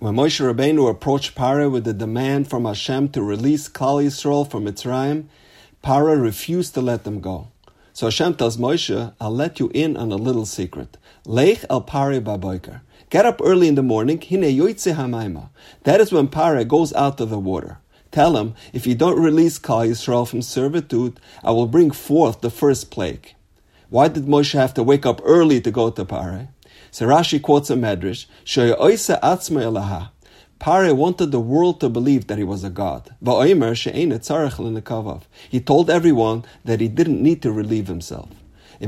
When Moshe Rabbeinu approached Paro with a demand from Hashem to release Klal Yisrael from Mitzrayim, Paro refused to let them go. So Hashem tells Moshe, I'll let you in on a little secret. Lech el Pare baboiker. Get up early in the morning. Hine yoitze hamaima. That is when Pare goes out of the water. Tell him, if you don't release Klal Yisrael from servitude, I will bring forth the first plague. Why did Moshe have to wake up early to go to Pare? So Rashi quotes a medrash, Pare wanted the world to believe that he was a god. He told everyone that he didn't need to relieve himself. So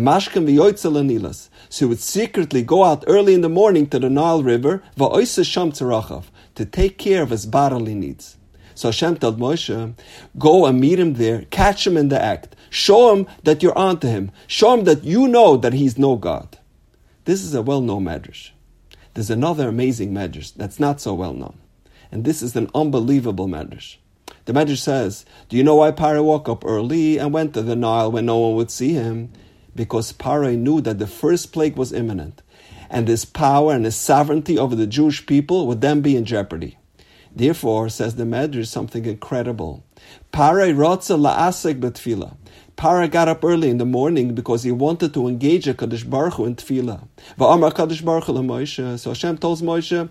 he would secretly go out early in the morning to the Nile River to take care of his bodily needs. So Hashem told Moshe, go and meet him there, catch him in the act, show him that you're onto him, show him that you know that he's no God. This is a well-known medrash. There's another amazing medrash that's not so well known. And this is an unbelievable medrash. The medrash says, Do you know why Paro woke up early and went to the Nile when no one would see him? Because Paro knew that the first plague was imminent, and his power and his sovereignty over the Jewish people would then be in jeopardy. Therefore, says the Medrash, something incredible. Pare rotza la'asek betfila. Para got up early in the morning because he wanted to engage Hakadosh Baruch Hu in tefillah. So Hashem tells Moshe,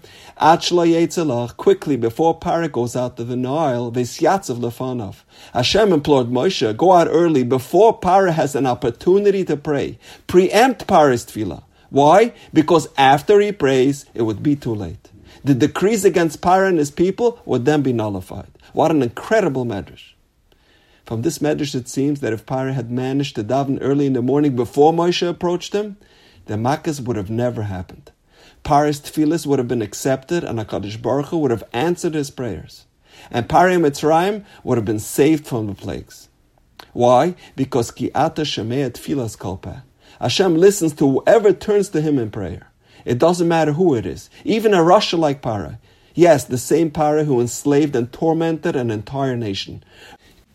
quickly before Para goes out to the Nile, Vesyatzav lefanov. Hashem implored Moshe, go out early before Para has an opportunity to pray. Preempt Para's tefillah. Why? Because after he prays, it would be too late the decrees against Paro and his people would then be nullified. What an incredible medrash. From this medrash, it seems that if Paro had managed to daven early in the morning before Moshe approached him, the Makkahs would have never happened. Paro's tefillahs would have been accepted, and Hakadosh Baruch Hu would have answered his prayers, and Paro Mitzrayim would have been saved from the plagues. Why? Because ki ata shemei tefillas kolpeh. Hashem listens to whoever turns to him in prayer. It doesn't matter who it is, even a rasha like Para. Yes, the same Para who enslaved and tormented an entire nation,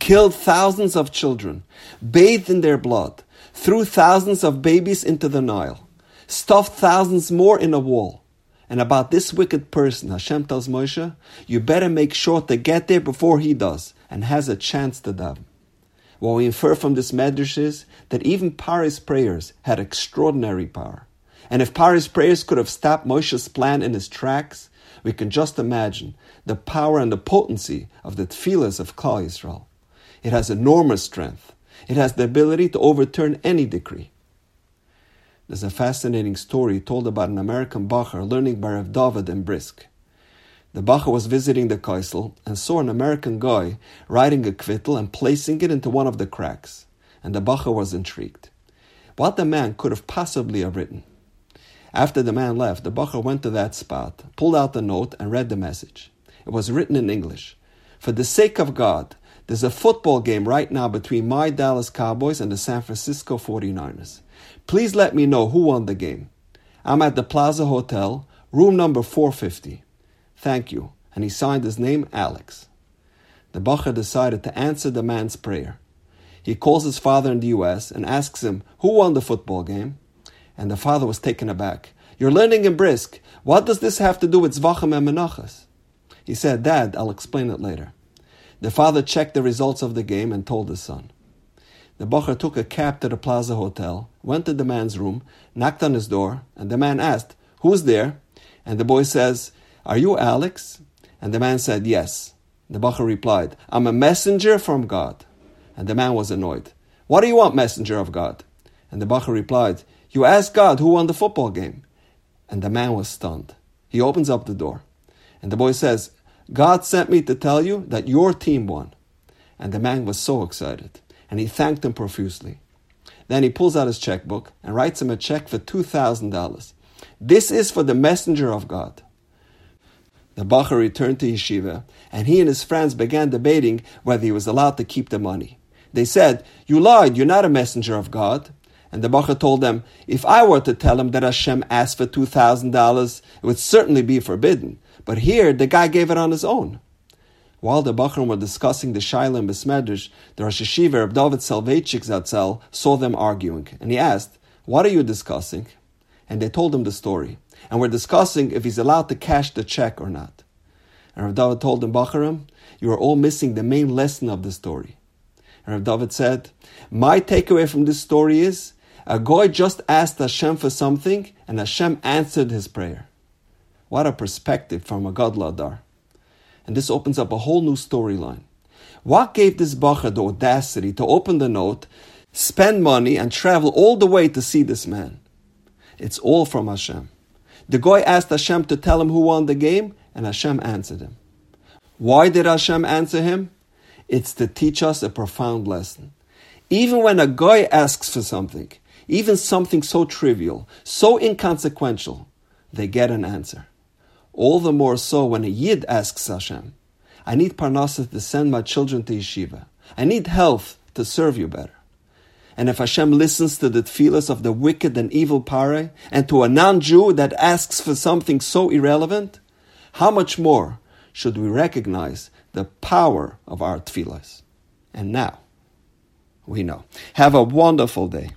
killed thousands of children, bathed in their blood, threw thousands of babies into the Nile, stuffed thousands more in a wall. And about this wicked person, Hashem tells Moshe, you better make sure to get there before he does and has a chance to daven. What we infer from this medrash is that even Paro's prayers had extraordinary power. And if Paro's prayers could have stopped Moshe's plan in his tracks, we can just imagine the power and the potency of the tefillahs of Klal Yisrael. It has enormous strength. It has the ability to overturn any decree. There's a fascinating story told about an American Bacher learning by Rav David in Brisk. The Bacher was visiting the Kaisel and saw an American guy writing a kvittel and placing it into one of the cracks, and the Bacher was intrigued. What the man could have possibly have written? After the man left, the Bacher went to that spot, pulled out the note, and read the message. It was written in English. For the sake of God, there's a football game right now between my Dallas Cowboys and the San Francisco 49ers. Please let me know who won the game. I'm at the Plaza Hotel, room number 450. Thank you. And he signed his name Alex. The Bacher decided to answer the man's prayer. He calls his father in the US and asks him who won the football game. And the father was taken aback. You're learning in Brisk. What does this have to do with Zvachim and Menachas? He said, Dad, I'll explain it later. The father checked the results of the game and told his son. The Bacher took a cab to the Plaza Hotel, went to the man's room, knocked on his door, and the man asked, Who's there? And the boy says, Are you Alex? And the man said, Yes. The Bacher replied, I'm a messenger from God. And the man was annoyed. What do you want, messenger of God? And the Bacher replied, you ask God who won the football game. And the man was stunned. He opens up the door. And the boy says, God sent me to tell you that your team won. And the man was so excited. And he thanked him profusely. Then he pulls out his checkbook and writes him a check for $2,000. This is for the messenger of God. The Bacher returned to yeshiva, and he and his friends began debating whether he was allowed to keep the money. They said, You lied, you're not a messenger of God. And the Bacher told them, if I were to tell him that Hashem asked for $2,000, it would certainly be forbidden. But here, the guy gave it on his own. While the Bachrim were discussing the Shaila and Besmedrash, the Rosh Yeshiva, Reb David Soloveitchik Zatzel, saw them arguing. And he asked, What are you discussing? And they told him the story. and we're discussing if he's allowed to cash the check or not. And Rav David told the Bacharim, you are all missing the main lesson of the story. And Rav David said, my takeaway from this story is, a guy just asked Hashem for something, and Hashem answered his prayer. What a perspective from a Gadol Hador. And this opens up a whole new storyline. What gave this Bacher the audacity to open the note, spend money, and travel all the way to see this man? It's all from Hashem. The guy asked Hashem to tell him who won the game, and Hashem answered him. Why did Hashem answer him? It's to teach us a profound lesson. Even when a guy asks for something, even something so trivial, so inconsequential, they get an answer. All the more so when a Yid asks Hashem, I need parnassah to send my children to yeshiva. I need health to serve you better. And if Hashem listens to the tefillahs of the wicked and evil pare, and to a non-Jew that asks for something so irrelevant, how much more should we recognize the power of our tefillahs? And now, we know. Have a wonderful day.